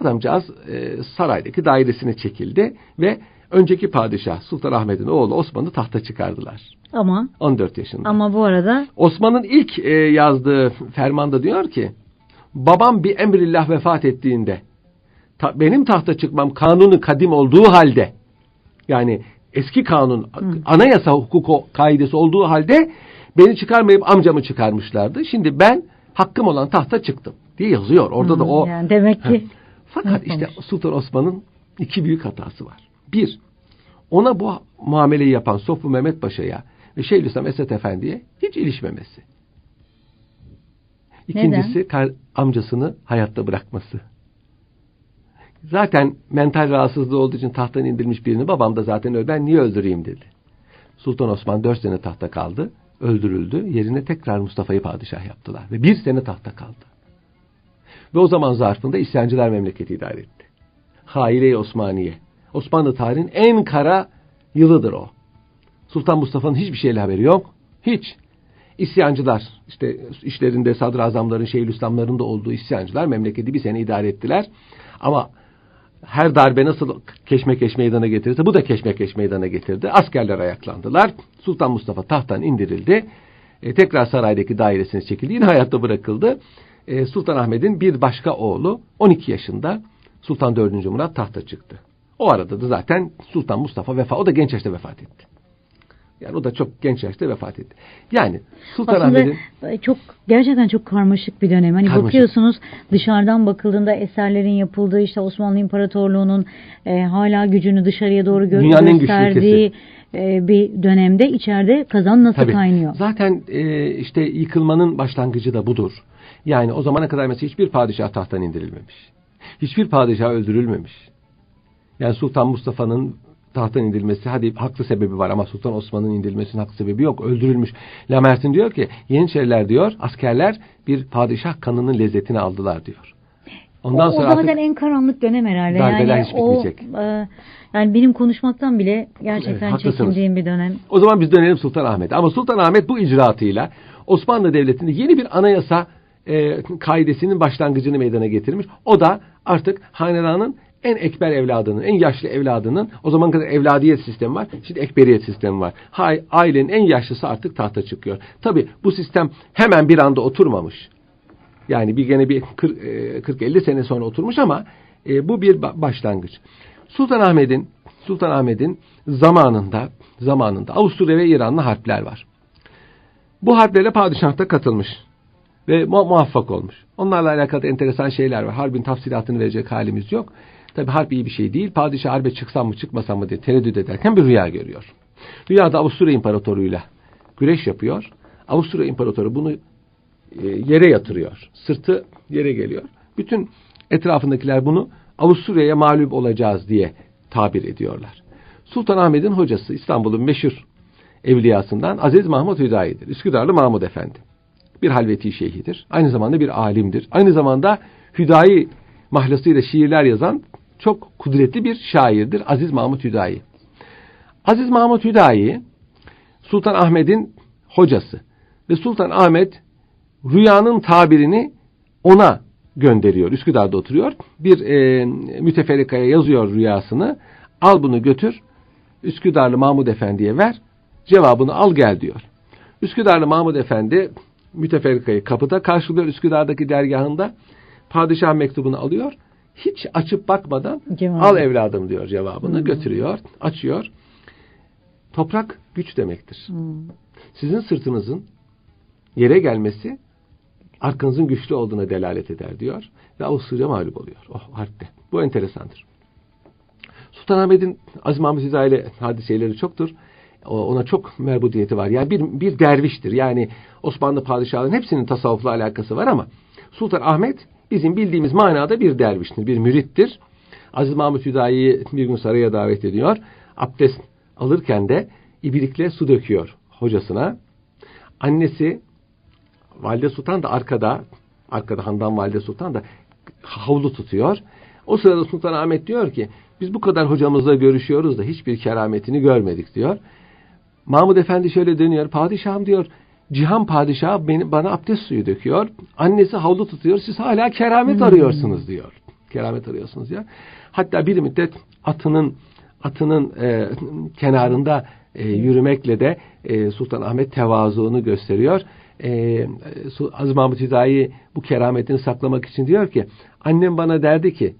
Adamcağız e, saraydaki dairesine çekildi ve önceki padişah Sultanahmet'in oğlu Osman'ı tahta çıkardılar. Ama 14 yaşında. ama bu arada Osman'ın ilk e, yazdığı fermanda diyor ki babam bir emrillah vefat ettiğinde ta- benim tahta çıkmam kanunu kadim olduğu halde yani eski kanun anayasa hukuku kaidesi olduğu halde beni çıkarmayıp amcamı çıkarmışlardı. Şimdi ben hakkım olan tahta çıktım diye yazıyor. Orada da Hmm, o yani demek ki fakat işte Sultan Osman'ın iki büyük hatası var. Bir, ona bu muameleyi yapan Sofu Mehmet Paşa'ya ve Şeyhülislam Esat Efendi'ye hiç ilişmemesi. İkincisi kar- amcasını hayatta bırakması. Zaten mental rahatsızlığı olduğu için tahttan indirilmiş birini babam da zaten öyle ben niye öldüreyim dedi. Sultan Osman dört sene tahta kaldı, öldürüldü. Yerine tekrar Mustafa'yı padişah yaptılar ve bir sene tahta kaldı. Ve o zaman zarfında isyancılar memleketi idare etti. Haile-i Osmaniye. Osmanlı tarihinin en kara yılıdır o. Sultan Mustafa'nın hiçbir şeyle haberi yok. Hiç. İsyancılar, işte işlerinde sadrazamların, şeyhülislamların da olduğu isyancılar memleketi bir sene idare ettiler. Ama her darbe nasıl keşmekeş meydana getirirse bu da keşmekeş meydana getirdi. Askerler ayaklandılar. Sultan Mustafa tahttan indirildi. E, tekrar saraydaki dairesine çekildi. Yine hayatta bırakıldı. E, Sultan Ahmet'in bir başka oğlu 12 yaşında Sultan 4. Murat tahta çıktı. O arada da zaten Sultan Mustafa vefa o da genç yaşta vefat etti. Yani o da çok genç yaşta vefat etti. Yani Sultan aslında Ahmet'in çok gerçekten çok karmaşık bir dönem. Hani Karmaşık. bakıyorsunuz dışarıdan bakıldığında eserlerin yapıldığı işte Osmanlı İmparatorluğu'nun e, hala gücünü dışarıya doğru gö- Dünyanın gösterdiği e, bir dönemde içeride kazan nasıl Tabii. kaynıyor? Zaten e, işte yıkılmanın başlangıcı da budur. Yani o zamana kadar mesela hiçbir padişah tahttan indirilmemiş. Hiçbir padişah öldürülmemiş. Yani Sultan Mustafa'nın tahttan indirilmesi hadi haklı sebebi var ama Sultan Osman'ın indirilmesinin haklı sebebi yok. Öldürülmüş. Lamertin diyor ki Yeniçeriler diyor askerler bir padişah kanının lezzetini aldılar diyor. Ondan o, sonra o zaten artık en karanlık dönem herhalde. yani hiç o bitmeyecek. e, yani benim konuşmaktan bile gerçekten Evet, çekindiğim bir dönem. O zaman biz dönelim Sultan Ahmet. Ama Sultan Ahmet bu icraatıyla Osmanlı Devleti'nde yeni bir anayasa e, kaidesinin başlangıcını meydana getirmiş. O da artık hanedanın en ekber evladının, en yaşlı evladının, o zaman kadar evladiyet sistemi var, şimdi ekberiyet sistemi var. Hay, ailenin en yaşlısı artık tahta çıkıyor. Tabi bu sistem hemen bir anda oturmamış. Yani bir gene bir 40-50 sene sonra oturmuş ama e, bu bir ba- başlangıç. Sultan Ahmet'in Sultan Ahmet'in zamanında zamanında Avusturya ve İran'la harpler var. Bu harplere padişah da katılmış ve mu- muvaffak olmuş. Onlarla alakalı enteresan şeyler var. Harbin tafsilatını verecek halimiz yok. Tabi harp iyi bir şey değil. Padişah harbe çıksam mı çıkmasam mı diye tereddüt ederken bir rüya görüyor. Rüyada Avusturya İmparatorluğu'yla güreş yapıyor. Avusturya İmparatoru bunu e, yere yatırıyor. Sırtı yere geliyor. Bütün etrafındakiler bunu Avusturya'ya mağlup olacağız diye tabir ediyorlar. Sultan Ahmet'in hocası İstanbul'un meşhur evliyasından Aziz Mahmut Hüdayi'dir. Üsküdarlı Mahmud Efendi. bir halveti şeyhidir. Aynı zamanda bir alimdir. Aynı zamanda Hüdayi mahlasıyla şiirler yazan çok kudretli bir şairdir Aziz Mahmut Hüdayi. Aziz Mahmut Hüdayi Sultan Ahmet'in hocası ve Sultan Ahmet rüyanın tabirini ona gönderiyor. Üsküdar'da oturuyor. Bir e, müteferrikaya yazıyor rüyasını. Al bunu götür. Üsküdarlı Mahmud Efendi'ye ver. Cevabını al gel diyor. Üsküdarlı Mahmud Efendi müteferrikayı kapıda karşılıyor Üsküdar'daki dergahında. Padişah mektubunu alıyor. Hiç açıp bakmadan Cevabı. al evladım diyor cevabını Hmm. götürüyor. Açıyor. Toprak güç demektir. Hmm. Sizin sırtınızın yere gelmesi arkanızın güçlü olduğuna delalet eder diyor. Ve Avusturya mağlup oluyor o harpte. Bu enteresandır. Sultanahmet'in Aziz Mahmut Hüdayi ile hadiseleri çoktur. Ona çok merbudiyeti var. Yani bir, bir derviştir. Yani Osmanlı padişahlarının hepsinin tasavvufla alakası var ama Sultan Ahmet bizim bildiğimiz manada bir derviştir, bir mürittir. Aziz Mahmut Hüdayi'yi bir gün saraya davet ediyor. Abdest alırken de ibrikle su döküyor hocasına. Annesi Valide Sultan da arkada, arkada Handan Valide Sultan da havlu tutuyor. O sırada Sultan Ahmet diyor ki biz bu kadar hocamızla görüşüyoruz da hiçbir kerametini görmedik diyor. Mahmud Efendi şöyle dönüyor. Padişahım diyor Cihan padişahı beni, bana abdest suyu döküyor. Annesi havlu tutuyor. Siz hala keramet arıyorsunuz diyor. Keramet arıyorsunuz diyor. Hatta bir müddet atının atının e, kenarında e, yürümekle de e, Sultan Ahmet tevazuunu gösteriyor. E, Su- Aziz Mahmut Hüdayi bu kerametini saklamak için diyor ki annem bana derdi ki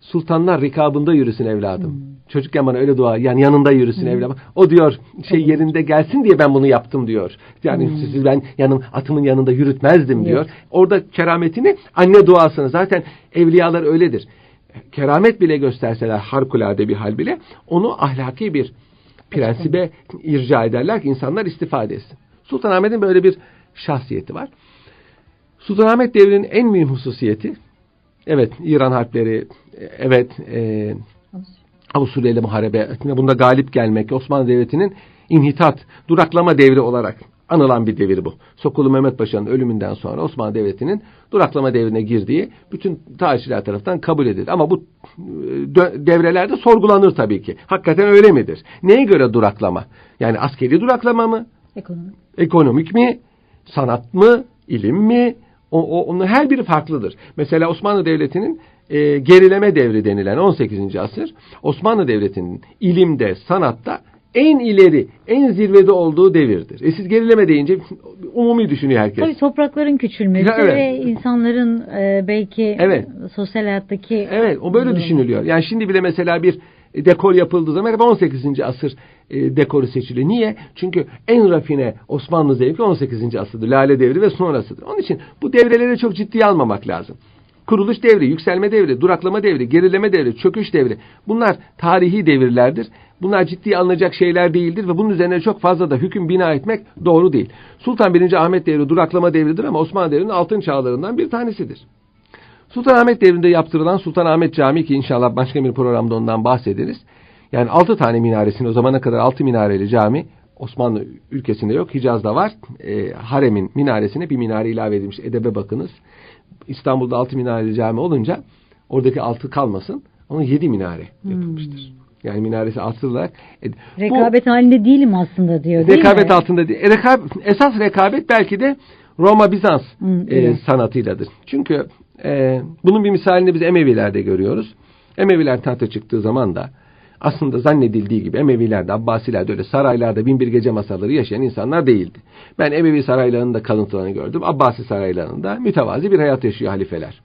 sultanlar rikabında yürüsün evladım. Çocukken bana öyle dua yani yanında yürüsün evladım. O diyor şey yerinde gelsin diye ben bunu yaptım diyor. Yani sizi ben yanım atımın yanında yürütmezdim diyor. Orada kerametini anne duasını zaten evliyalar öyledir. Keramet bile gösterseler harikulade bir hal bile onu ahlaki bir prensibe irca ederler ki insanlar istifade etsin. Sultanahmet'in böyle bir şahsiyeti var. Sultanahmet devrinin en mühim hususiyeti evet İran harpleri evet e, Avusturya ile muharebe bunda galip gelmek Osmanlı Devleti'nin inhitat, duraklama devri olarak anılan bir devir bu. Sokulu Mehmet Paşa'nın ölümünden sonra Osmanlı Devleti'nin duraklama devrine girdiği bütün tarihçiler tarafından kabul edilir. Ama bu e, devrelerde sorgulanır tabii ki. Hakikaten öyle midir? Neye göre duraklama? Yani askeri duraklama mı? Ekonomi. Ekonomik mi? Sanat mı? ilim mi? O, o, onun her biri farklıdır. Mesela Osmanlı Devleti'nin e, gerileme devri denilen 18. asır Osmanlı Devleti'nin ilimde, sanatta en ileri, en zirvede olduğu devirdir. E siz gerileme deyince umumi düşünüyor herkes. Tabii toprakların küçülmesi Ya, evet. ve insanların e, belki Evet. sosyal hayattaki Evet, o böyle düşünülüyor. Yani şimdi bile mesela bir dekor yapıldığı zaman hep 18. asır e, dekoru seçiliyor. Niye? Çünkü en rafine Osmanlı zevki 18. asırdır. Lale devri ve sonrasıdır. Onun için bu devreleri çok ciddiye almamak lazım. Kuruluş devri, yükselme devri, duraklama devri, gerileme devri, çöküş devri. Bunlar tarihi devirlerdir. Bunlar ciddiye alınacak şeyler değildir ve bunun üzerine çok fazla da hüküm bina etmek doğru değil. Sultan 1. Ahmet devri duraklama devridir ama Osmanlı devrinin altın çağlarından bir tanesidir. Sultanahmet devrinde yaptırılan Sultanahmet Camii ki inşallah başka bir programda ondan bahsederiz. Yani altı tane minaresini o zamana kadar altı minareli cami Osmanlı ülkesinde yok. Hicaz'da var. E, haremin minaresine bir minare ilave edilmiş. Edebe bakınız. İstanbul'da altı minareli cami olunca oradaki altı kalmasın. Onun yedi minare yapılmıştır. Yani minaresi artırılarak. E, bu- Rekabet halinde değilim aslında diyor değil rekabet mi? altında değil. E, rekab- esas rekabet belki de Roma Bizans Hı, e, evet. sanatıyladır. Çünkü e, bunun bir misalini biz Emevilerde görüyoruz. Emeviler tahta çıktığı zaman da aslında zannedildiği gibi Emevilerde, Abbasilerde öyle saraylarda bin bir gece masalları yaşayan insanlar değildi. Ben Emevi saraylarında kalıntılarını gördüm. Abbasi saraylarında mütevazi bir hayat yaşıyor halifeler.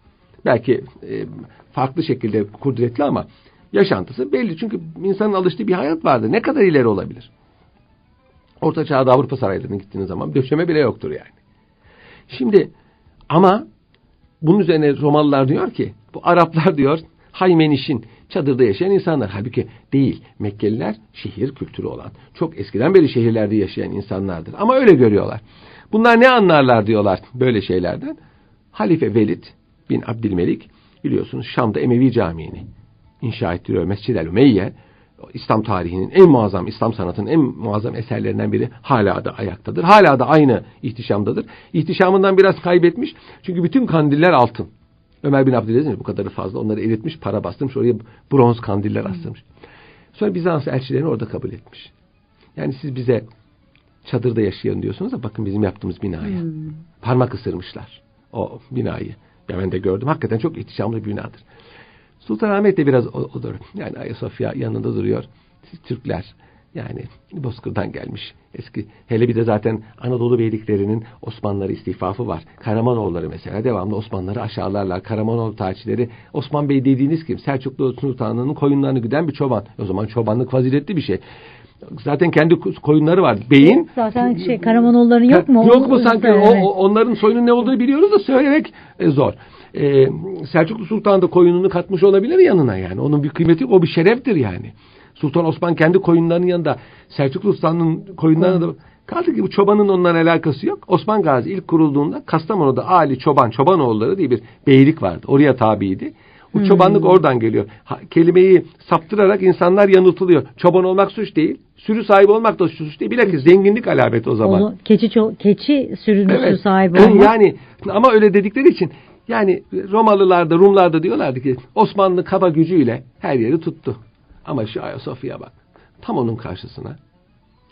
Belki e, farklı şekilde kudretli ama yaşantısı belli. Çünkü insanın alıştığı bir hayat vardı. Ne kadar ileri olabilir? Orta Çağ'da Avrupa saraylarına gittiğiniz zaman döşeme bile yoktur yani. Şimdi ama bunun üzerine Romalılar diyor ki bu Araplar diyor Haymeniş'in çadırda yaşayan insanlar. Halbuki değil. Mekkeliler şehir kültürü olan, çok eskiden beri şehirlerde yaşayan insanlardır. Ama öyle görüyorlar. Bunlar ne anlarlar diyorlar böyle şeylerden. Halife Velid bin Abdülmelik biliyorsunuz Şam'da Emevi Camii'ni inşa ettiriyor Mescid-el Ümeyye İslam tarihinin en muazzam, İslam sanatının en muazzam eserlerinden biri hala da ayaktadır. Hala da aynı ihtişamdadır. İhtişamından biraz kaybetmiş. Çünkü bütün kandiller altın. Ömer bin Abdülaziz bu kadarı fazla. Onları eritmiş, para bastırmış. Oraya bronz kandiller astırmış. Sonra Bizans elçilerini orada kabul etmiş. Yani siz bize çadırda yaşayın diyorsunuz da bakın bizim yaptığımız binaya. Hmm. Parmak ısırmışlar o binayı. Ya ben de gördüm. Hakikaten çok ihtişamlı bir binadır. Sultanahmet de biraz odur. Yani Ayasofya yanında duruyor. Türkler yani Bozkır'dan gelmiş. Eski hele bir de zaten Anadolu beyliklerinin Osmanlıları istifafı var. Karamanoğulları mesela devamlı Osmanlıları aşağılarlar. Karamanoğlu tarihçileri Osman Bey dediğiniz kim? Selçuklu Sultanı'nın koyunlarını güden bir çoban. O zaman çobanlık faziletli bir şey. Zaten kendi koyunları var. Beyin. Zaten şey Karamanoğulların yok mu? Yok mu sanki? O, onların soyunun ne olduğunu biliyoruz da söylemek e, zor. Ee, Selçuklu Sultan da koyununu katmış olabilir yanına yani. Onun bir kıymeti o bir şereftir yani. Sultan Osman kendi koyunlarının yanında Selçuklu Sultan'ın koyunlarına da kaldı ki bu çobanın ondan alakası yok. Osman Gazi ilk kurulduğunda Kastamonu'da Ali Çoban, Çobanoğulları diye bir beylik vardı. Oraya tabiydi. Bu hmm. çobanlık oradan geliyor. Ha, kelimeyi saptırarak insanlar yanıltılıyor. Çoban olmak suç değil. Sürü sahibi olmak da suç değil. Bilakis zenginlik alameti o zaman. O, keçi keçi sürünüsü evet. sahibi olmak. Yani ama öyle dedikleri için yani Romalılar da Rumlar da diyorlardı ki Osmanlı kaba gücüyle her yeri tuttu. Ama şu Ayasofya bak. Tam onun karşısına.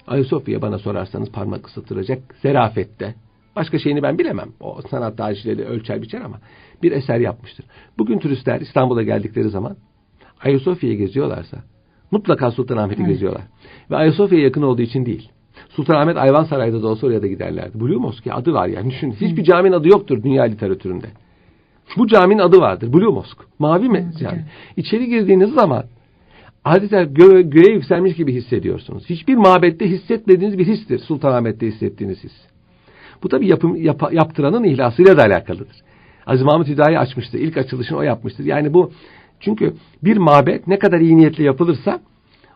Ayasofya bana sorarsanız parmak ısıtılacak zerafette. Başka şeyini ben bilemem. O sanat tarihçileri ölçer biçer ama bir eser yapmıştır. Bugün turistler İstanbul'a geldikleri zaman Ayasofya'yı geziyorlarsa mutlaka Sultanahmet'i evet. geziyorlar. Ve Ayasofya'ya yakın olduğu için değil. Sultanahmet Ayvansaray'da da olsa oraya da giderlerdi. Blue Mosque adı var yani. Düşün, hiçbir caminin adı yoktur dünya literatüründe. Bu caminin adı vardır. Blue Mosque. Mavi mi? Yani. İçeri girdiğiniz zaman adeta gö göğe yükselmiş gibi hissediyorsunuz. Hiçbir mabette hissetmediğiniz bir histir Sultanahmet'te hissettiğiniz his. Bu tabi yapım, yap, yaptıranın ihlasıyla da alakalıdır. Aziz Mahmut Hüdayi açmıştır. İlk açılışını o yapmıştır. Yani bu çünkü bir mabet ne kadar iyi niyetli yapılırsa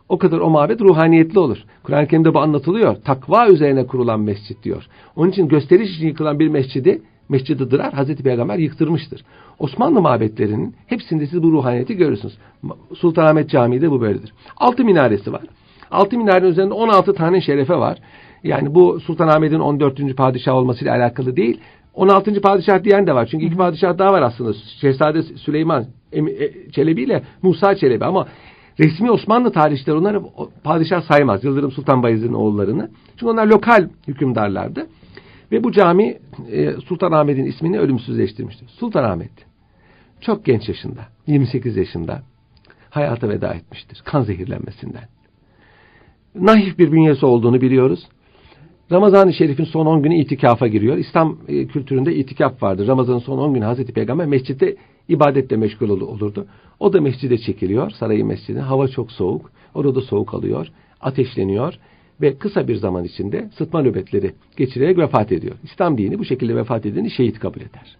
o kadar o mabet ruhaniyetli olur. Kur'an-ı Kerim'de bu anlatılıyor. Takva üzerine kurulan mescit diyor. Onun için gösteriş için yıkılan bir mescidi Mescid-i Dırar Hazreti Peygamber yıktırmıştır. Osmanlı mabetlerinin hepsinde siz bu ruhaniyeti görürsünüz. Sultanahmet Camii de bu böyledir. Altı minaresi var. Altı minarenin üzerinde 16 tane şerefe var. Yani bu Sultanahmet'in 14. padişah olmasıyla alakalı değil. 16. padişah diyen de var. Çünkü iki padişah daha var aslında. Şehzade Süleyman e, Çelebi ile Musa Çelebi ama resmi Osmanlı tarihçileri onları padişah saymaz. Yıldırım Sultan Bayezid'in oğullarını. Çünkü onlar lokal hükümdarlardı. Ve bu cami e, Sultanahmet'in ismini ölümsüzleştirmiştir. Sultanahmet çok genç yaşında, 28 yaşında hayata veda etmiştir kan zehirlenmesinden. Nahif bir bünyesi olduğunu biliyoruz. Ramazan-ı Şerif'in son 10 günü itikafa giriyor. İslam e, kültüründe itikaf vardır. Ramazan'ın son 10 günü Hazreti Peygamber mescitte ibadetle meşgul olurdu. O da mescide çekiliyor, sarayın mescidine. Hava çok soğuk, orada soğuk alıyor, ateşleniyor ve kısa bir zaman içinde sıtma nöbetleri geçirerek vefat ediyor. İslam dini bu şekilde vefat edeni şehit kabul eder.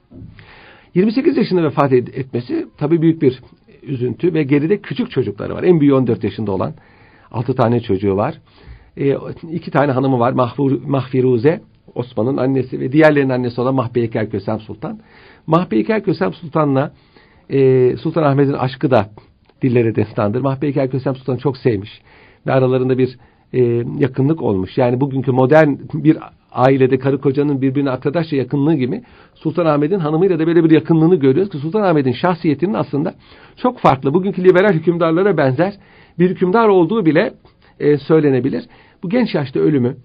28 yaşında vefat etmesi tabii büyük bir üzüntü ve geride küçük çocukları var. En büyüğü 14 yaşında olan 6 tane çocuğu var. E, iki tane hanımı var. Mahfur, Mahfiruze Osman'ın annesi ve diğerlerinin annesi olan Mahpeyker Kösem Sultan. Mahpeyker Kösem Sultan'la e, Sultan Ahmet'in aşkı da dillere destandır. Mahpeyker Kösem Sultan çok sevmiş ve aralarında bir e, yakınlık olmuş. Yani bugünkü modern bir ailede karı kocanın birbirine arkadaşça yakınlığı gibi Sultanahmet'in hanımıyla da böyle bir yakınlığını görüyoruz ki Sultanahmet'in şahsiyetinin aslında çok farklı. Bugünkü liberal hükümdarlara benzer bir hükümdar olduğu bile e, söylenebilir. Bu genç yaşta ölümü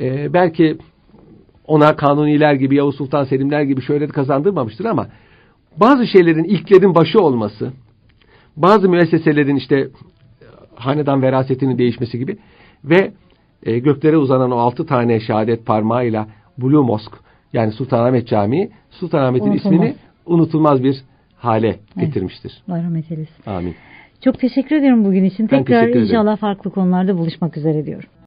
e, belki ona kanuniler gibi Yavuz Sultan Selimler gibi şöhret kazandırmamıştır ama bazı şeylerin ilklerin başı olması, bazı müesseselerin işte hanedan verasetinin değişmesi gibi ve e, göklere uzanan o altı tane şehadet parmağıyla Blue Mosque yani Sultanahmet Camii Sultanahmet'in ismini unutulmaz bir hale evet. getirmiştir. Allah rahmet eylesin. Amin. Çok teşekkür ederim bugün için. Tekrar inşallah farklı konularda buluşmak üzere diyorum.